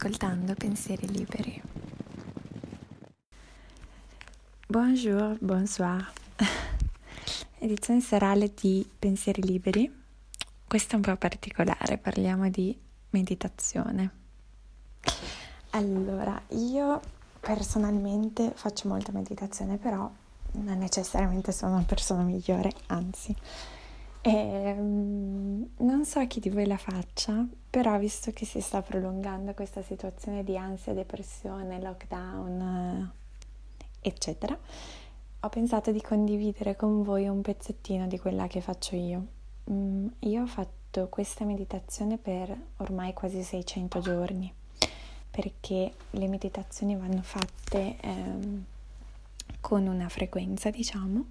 ascoltando Pensieri Liberi. Bonjour, bonsoir. Edizione serale di Pensieri Liberi. Questo è un po' particolare, parliamo di meditazione. Allora, io personalmente faccio molta meditazione, però non necessariamente sono una persona migliore, anzi. E, um, non so chi di voi la faccia, però visto che si sta prolungando questa situazione di ansia, depressione, lockdown, eccetera, ho pensato di condividere con voi un pezzettino di quella che faccio io. Mm, io ho fatto questa meditazione per ormai quasi 600 giorni, perché le meditazioni vanno fatte ehm, con una frequenza, diciamo,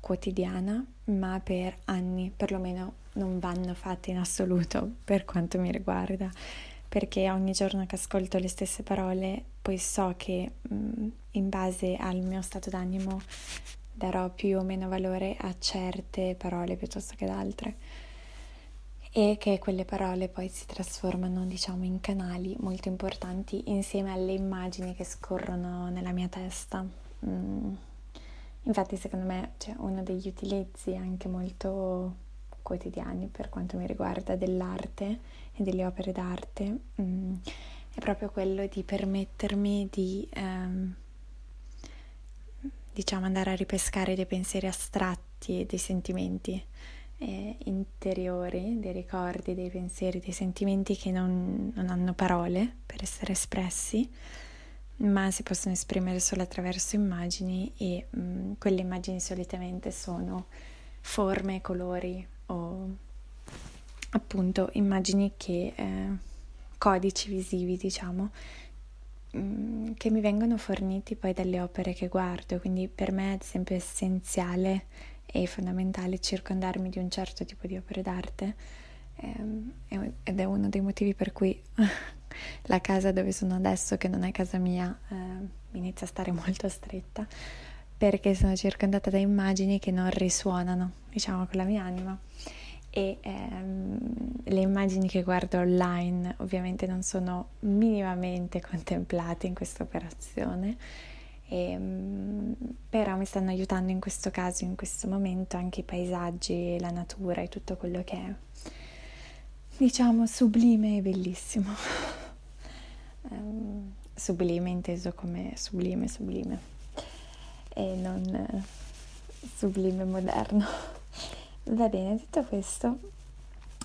quotidiana, ma per anni perlomeno non vanno fatte in assoluto per quanto mi riguarda, perché ogni giorno che ascolto le stesse parole poi so che mh, mm, in base al mio stato d'animo darò più o meno valore a certe parole piuttosto che ad altre. E che quelle parole poi si trasformano diciamo in canali molto importanti insieme alle immagini che scorrono nella mia testa. Mm Infatti secondo me c'è uno degli utilizzi anche molto quotidiani per quanto mi riguarda dell'arte e delle opere d'arte mm, è proprio quello di permettermi di ehm, diciamo andare a ripescare dei pensieri astratti e dei sentimenti eh, interiori, dei ricordi, dei pensieri, dei sentimenti che non, non hanno parole per essere espressi ma si possono esprimere solo attraverso immagini e mh, mm, quelle immagini solitamente sono forme, colori o appunto immagini che eh, codici visivi diciamo mh, mm, che mi vengono forniti poi dalle opere che guardo. Quindi per me ad esempio essenziale e fondamentale circondarmi di un certo tipo di opere d'arte ehm, ed è uno dei motivi per cui la casa dove sono adesso, che non è casa mia, eh, inizia a stare molto stretta perché sono circondata da immagini che non risuonano, diciamo, con la mia anima. E ehm, le immagini che guardo online ovviamente non sono minimamente contemplate in questa operazione, e, ehm, però mi stanno aiutando in questo caso, in questo momento, anche i paesaggi, la natura e tutto quello che è, diciamo, sublime e bellissimo um, sublime inteso come sublime sublime e non uh, sublime moderno. Va bene, detto questo,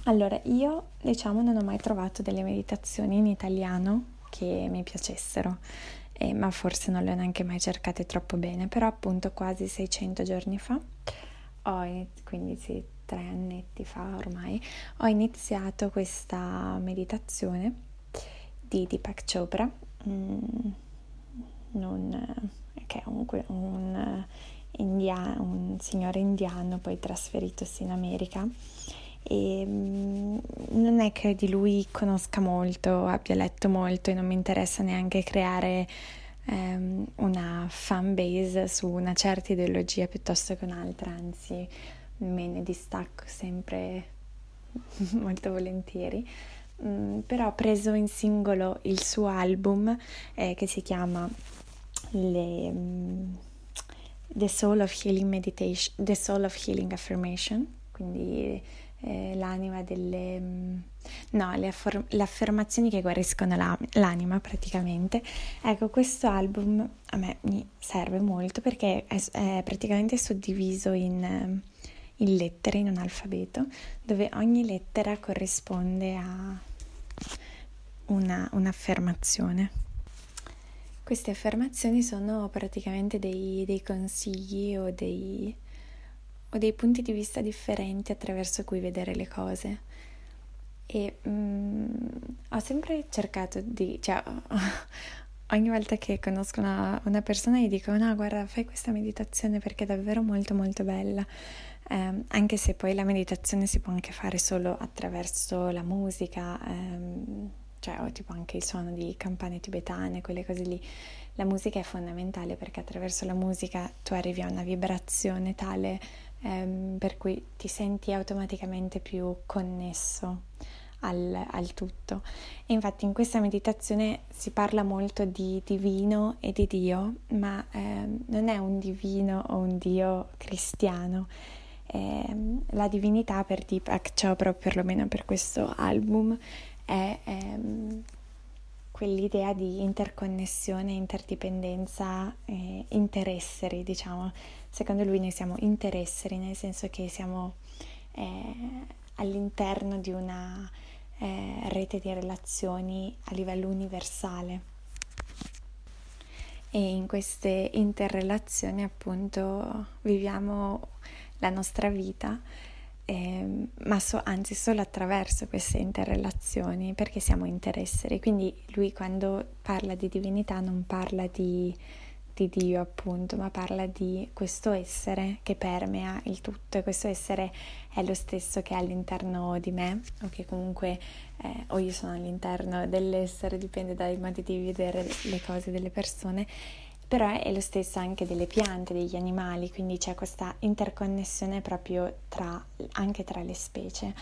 allora io diciamo non ho mai trovato delle meditazioni in italiano che mi piacessero, eh, ma forse non le ho neanche mai cercate troppo bene, però appunto quasi 600 giorni fa, ho, quindi sì, tre annetti fa ormai, ho iniziato questa meditazione di Deepak Chopra, mm, un, che è un, un, india, un, signore indiano poi trasferitosi in America. E mm, non è che di lui conosca molto, abbia letto molto e non mi interessa neanche creare um, una fan base su una certa ideologia piuttosto che un'altra, anzi me ne distacco sempre molto volentieri. Mm, però ho preso in singolo il suo album eh, che si chiama le, um, The Soul of Healing Meditation, The Soul of Healing Affirmation, quindi eh, l'anima delle... Um, no, le, affor- le, affermazioni che guariscono la, l'anima praticamente. Ecco, questo album a me mi serve molto perché è, è praticamente suddiviso in in lettere, in un alfabeto, dove ogni lettera corrisponde a una, un'affermazione. Queste affermazioni sono praticamente dei, dei consigli o dei, o dei, punti di vista differenti attraverso cui vedere le cose. E mm, ho sempre cercato di, cioè, ogni volta che conosco una, una persona gli dico no guarda fai questa meditazione perché è davvero molto molto bella eh, anche se poi la meditazione si può anche fare solo attraverso la musica ehm, cioè o tipo anche il suono di campane tibetane quelle cose lì la musica è fondamentale perché attraverso la musica tu arrivi a una vibrazione tale ehm, per cui ti senti automaticamente più connesso al, al, tutto. E infatti in questa meditazione si parla molto di divino e di Dio, ma eh, non è un divino o un Dio cristiano. Eh, la divinità per Deepak Chopra, perlomeno per questo album, è ehm, quell'idea di interconnessione, interdipendenza, eh, interesseri, diciamo. Secondo lui noi siamo interesseri, nel senso che siamo eh, all'interno di una eh, rete di relazioni a livello universale. E in queste interrelazioni appunto viviamo la nostra vita eh, ma so, anzi solo attraverso queste interrelazioni perché siamo interesseri. Quindi lui quando parla di divinità non parla di, di Dio appunto, ma parla di questo essere che permea il tutto e questo essere è lo stesso che è all'interno di me o che comunque eh, o io sono all'interno dell'essere, dipende dai modi di vedere le cose delle persone però è lo stesso anche delle piante, degli animali, quindi c'è questa interconnessione proprio tra, anche tra le specie.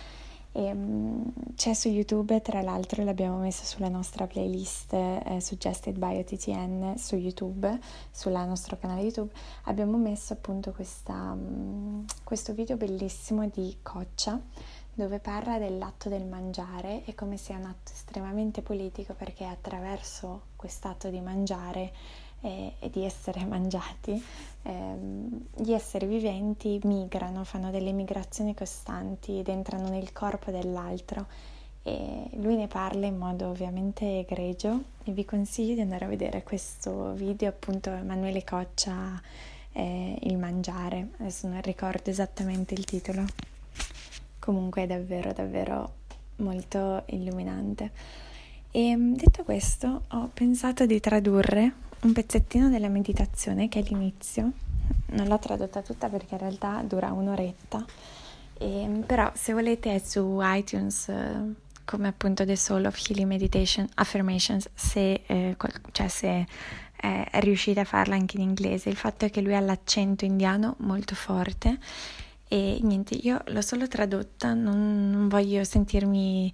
E, um, c'è su YouTube, tra l'altro l'abbiamo messo sulla nostra playlist eh, Suggested by OTTN su YouTube, sul nostro canale YouTube, abbiamo messo appunto questa, um, questo video bellissimo di Coccia dove parla dell'atto del mangiare e come sia un atto estremamente politico perché attraverso quest'atto di mangiare e, e di essere mangiati, ehm, gli esseri viventi migrano, fanno delle migrazioni costanti ed entrano nel corpo dell'altro. E lui ne parla in modo ovviamente egregio. E vi consiglio di andare a vedere questo video appunto Emanuele Coccia eh, il mangiare. Adesso non ricordo esattamente il titolo. Comunque è davvero davvero molto illuminante. E detto questo ho pensato di tradurre un pezzettino della meditazione che è l'inizio. Non l'ho tradotta tutta perché in realtà dura un'oretta, e, però se volete è su iTunes eh, come appunto The Soul of Healing Meditation Affirmations, se, eh, cioè se eh, riuscite a farla anche in inglese. Il fatto è che lui ha l'accento indiano molto forte e niente, io l'ho solo tradotta, non, non voglio sentirmi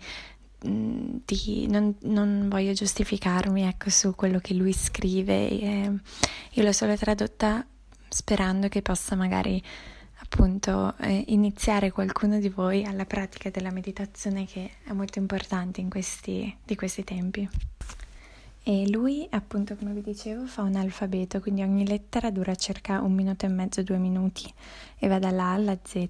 di, non, non, voglio giustificarmi ecco, su quello che lui scrive, eh, io l'ho solo tradotta sperando che possa magari appunto eh, iniziare qualcuno di voi alla pratica della meditazione che è molto importante in questi, di questi tempi. E lui, appunto, come vi dicevo, fa un alfabeto, quindi ogni lettera dura circa un minuto e mezzo, due minuti e va dalla A alla Z.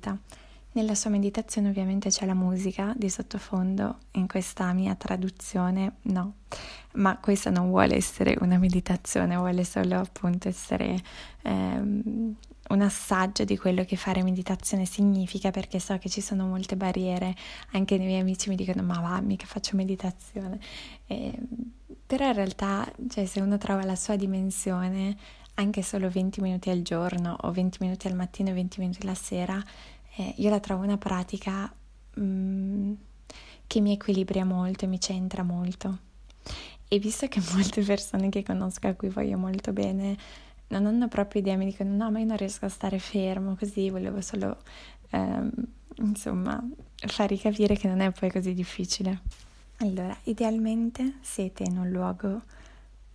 Nella sua meditazione ovviamente c'è la musica di sottofondo, in questa mia traduzione no, ma questa non vuole essere una meditazione, vuole solo appunto essere ehm, un assaggio di quello che fare meditazione significa perché so che ci sono molte barriere, anche i miei amici mi dicono ma va, mica faccio meditazione, e, però in realtà cioè, se uno trova la sua dimensione, anche solo 20 minuti al giorno o 20 minuti al mattino e 20 minuti la sera, eh, io la trovo una pratica mh, mm, che mi equilibria molto e mi centra molto. E visto che molte persone che conosco a cui voglio molto bene non hanno proprio idea, mi dicono no, ma io non riesco a stare fermo così, volevo solo, ehm, insomma, farvi capire che non è poi così difficile. Allora, idealmente siete in un luogo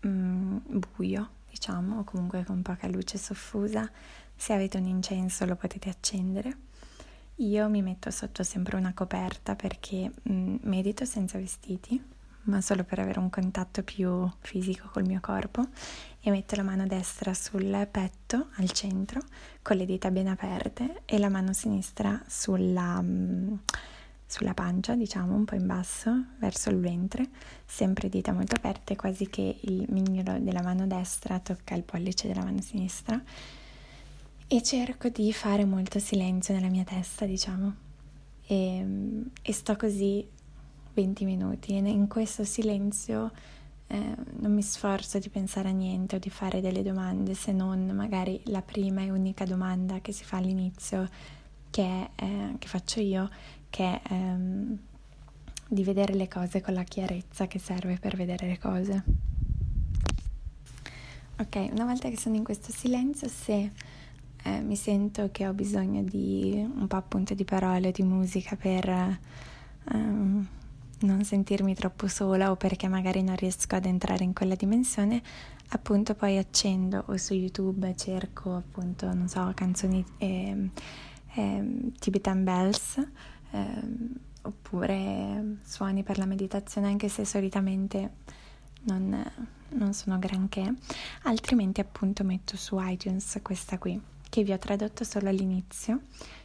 mh, mm, buio, diciamo, o comunque con poca luce soffusa. Se avete un incenso lo potete accendere io mi metto sotto sempre una coperta perché mh, mm, medito senza vestiti, ma solo per avere un contatto più fisico col mio corpo e metto la mano destra sul petto al centro con le dita ben aperte e la mano sinistra sulla, mh, mm, sulla pancia, diciamo un po' in basso verso il ventre, sempre dita molto aperte, quasi che il mignolo della mano destra tocca il pollice della mano sinistra e cerco di fare molto silenzio nella mia testa, diciamo, e, e sto così 20 minuti e in questo silenzio eh, non mi sforzo di pensare a niente o di fare delle domande se non magari la prima e unica domanda che si fa all'inizio che, eh, che faccio io che è ehm, di vedere le cose con la chiarezza che serve per vedere le cose. Ok, una volta che sono in questo silenzio, se eh, mi sento che ho bisogno di un po' appunto di parole, di musica per, ehm, non sentirmi troppo sola o perché magari non riesco ad entrare in quella dimensione, appunto poi accendo o su YouTube cerco appunto, non so, canzoni eh, eh, Tibetan Bells eh, oppure suoni per la meditazione anche se solitamente non, non sono granché, altrimenti appunto metto su iTunes questa qui che vi ho tradotto solo all'inizio,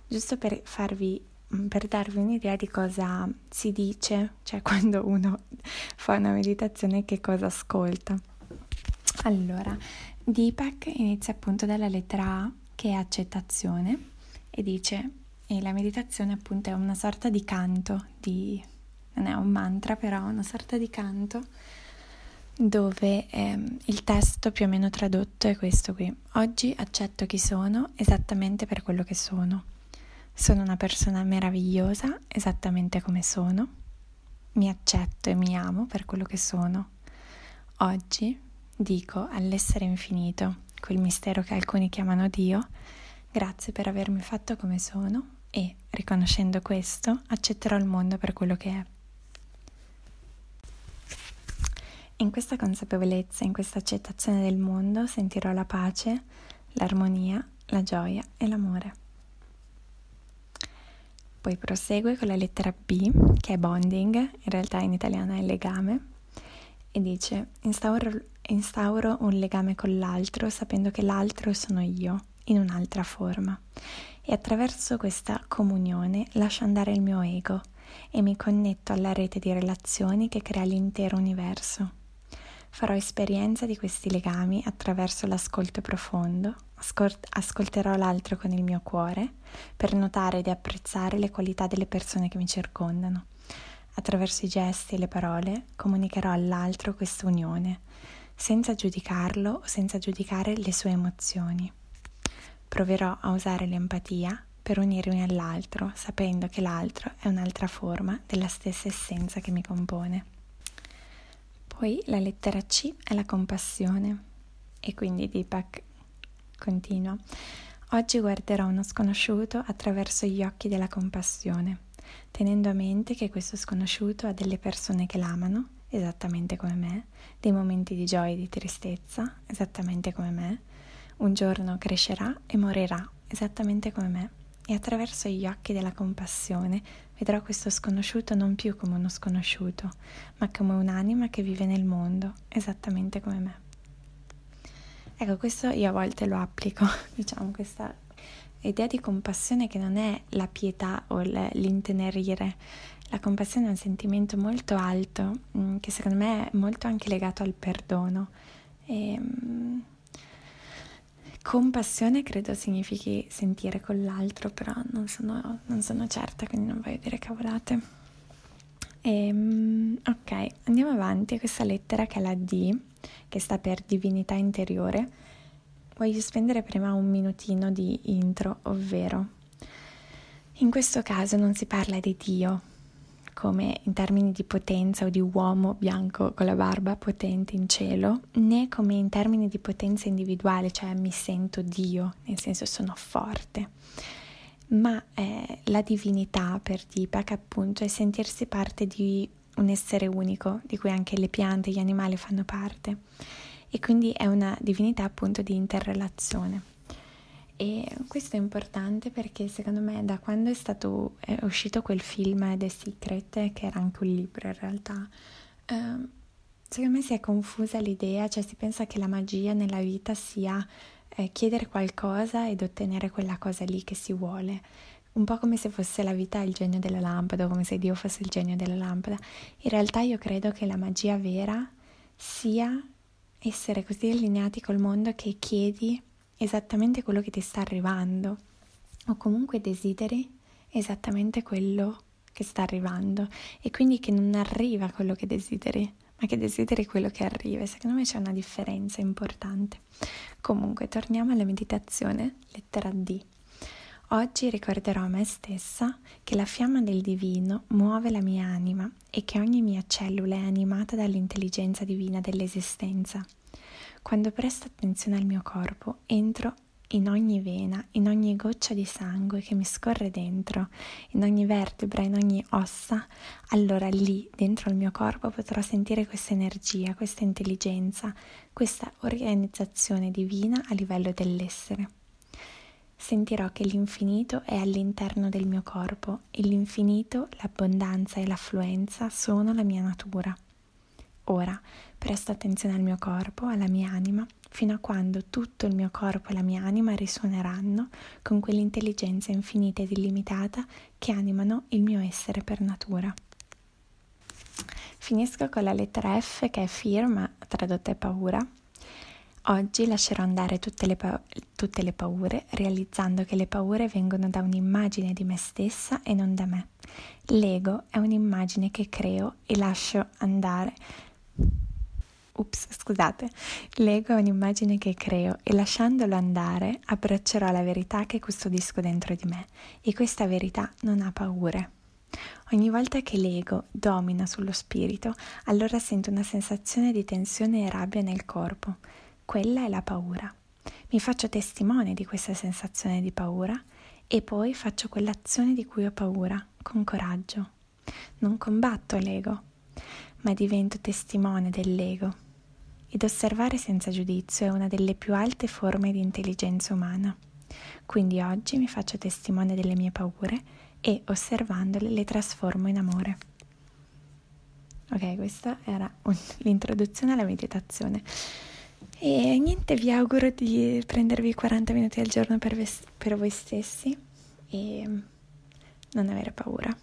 giusto per farvi Mm, per darvi un'idea di cosa si dice, cioè quando uno fa una meditazione che cosa ascolta. Allora, Deepak inizia appunto dalla lettera A che è accettazione e dice, e la meditazione appunto è una sorta di canto, di, non è un mantra però una sorta di canto dove ehm, il testo più o meno tradotto è questo qui. Oggi accetto chi sono esattamente per quello che sono. Sono una persona meravigliosa esattamente come sono. Mi accetto e mi amo per quello che sono. Oggi dico all'essere infinito, quel mistero che alcuni chiamano Dio, grazie per avermi fatto come sono e, riconoscendo questo, accetterò il mondo per quello che è. In questa consapevolezza, in questa accettazione del mondo, sentirò la pace, l'armonia, la gioia e l'amore. Poi prosegue con la lettera B, che è bonding, in realtà in italiano è legame, e dice instauro, instauro un legame con l'altro sapendo che l'altro sono io, in un'altra forma. E attraverso questa comunione lascio andare il mio ego e mi connetto alla rete di relazioni che crea l'intero universo. Farò esperienza di questi legami attraverso l'ascolto profondo, ascol- ascolterò l'altro con il mio cuore per notare ed apprezzare le qualità delle persone che mi circondano. Attraverso i gesti e le parole comunicherò all'altro questa unione, senza giudicarlo o senza giudicare le sue emozioni. Proverò a usare l'empatia per unirmi all'altro, sapendo che l'altro è un'altra forma della stessa essenza che mi compone. Poi la lettera C è la compassione. E quindi Deepak continua. Oggi guarderò uno sconosciuto attraverso gli occhi della compassione, tenendo a mente che questo sconosciuto ha delle persone che l'amano, esattamente come me, dei momenti di gioia e di tristezza, esattamente come me, un giorno crescerà e morirà, esattamente come me e attraverso gli occhi della compassione vedrò questo sconosciuto non più come uno sconosciuto, ma come un'anima che vive nel mondo, esattamente come me. Ecco, questo io a volte lo applico, diciamo, questa idea di compassione che non è la pietà o l'intenerire. La compassione è un sentimento molto alto, mm, che secondo me è molto anche legato al perdono. E, mm, Compassione credo significhi sentire con l'altro, però non sono, non sono certa, quindi non voglio dire cavolate. E, ehm, ok, andiamo avanti. Questa lettera che è la D, che sta per divinità interiore, voglio spendere prima un minutino di intro, ovvero in questo caso non si parla di Dio, come in termini di potenza o di uomo bianco con la barba potente in cielo, né come in termini di potenza individuale, cioè mi sento Dio, nel senso sono forte. Ma eh, la divinità per Deepak appunto è sentirsi parte di un essere unico, di cui anche le piante e gli animali fanno parte. E quindi è una divinità appunto di interrelazione. E questo è importante perché secondo me da quando è stato è uscito quel film The Secret, che era anche un libro in realtà, eh, secondo me si è confusa l'idea, cioè si pensa che la magia nella vita sia eh, chiedere qualcosa ed ottenere quella cosa lì che si vuole. Un po' come se fosse la vita il genio della lampada, come se Dio fosse il genio della lampada. In realtà io credo che la magia vera sia essere così allineati col mondo che chiedi esattamente quello che ti sta arrivando o comunque desideri esattamente quello che sta arrivando e quindi che non arriva quello che desideri, ma che desideri quello che arriva. Secondo me c'è una differenza importante. Comunque, torniamo alla meditazione, lettera D. Oggi ricorderò a me stessa che la fiamma del divino muove la mia anima e che ogni mia cellula è animata dall'intelligenza divina dell'esistenza. Quando presto attenzione al mio corpo, entro in ogni vena, in ogni goccia di sangue che mi scorre dentro, in ogni vertebra, in ogni ossa, allora lì dentro il mio corpo potrò sentire questa energia, questa intelligenza, questa organizzazione divina a livello dell'essere. Sentirò che l'infinito è all'interno del mio corpo e l'infinito, l'abbondanza e l'affluenza sono la mia natura. Ora presto attenzione al mio corpo, alla mia anima, fino a quando tutto il mio corpo e la mia anima risuoneranno con quell'intelligenza infinita ed illimitata che animano il mio essere per natura. Finisco con la lettera F che è firma, tradotta è paura. Oggi lascerò andare tutte le, pa- tutte le paure, realizzando che le paure vengono da un'immagine di me stessa e non da me. L'ego è un'immagine che creo e lascio andare Ups, scusate, l'ego è un'immagine che creo e lasciandolo andare abbraccerò la verità che custodisco dentro di me e questa verità non ha paure. Ogni volta che l'ego domina sullo spirito, allora sento una sensazione di tensione e rabbia nel corpo. Quella è la paura. Mi faccio testimone di questa sensazione di paura e poi faccio quell'azione di cui ho paura, con coraggio. Non combatto l'ego, ma divento testimone dell'ego ed osservare senza giudizio è una delle più alte forme di intelligenza umana. Quindi oggi mi faccio testimone delle mie paure e osservandole le trasformo in amore. Ok, questa era un, l'introduzione alla meditazione. E niente, vi auguro di prendervi 40 minuti al giorno per, ves- per voi stessi e non avere paura.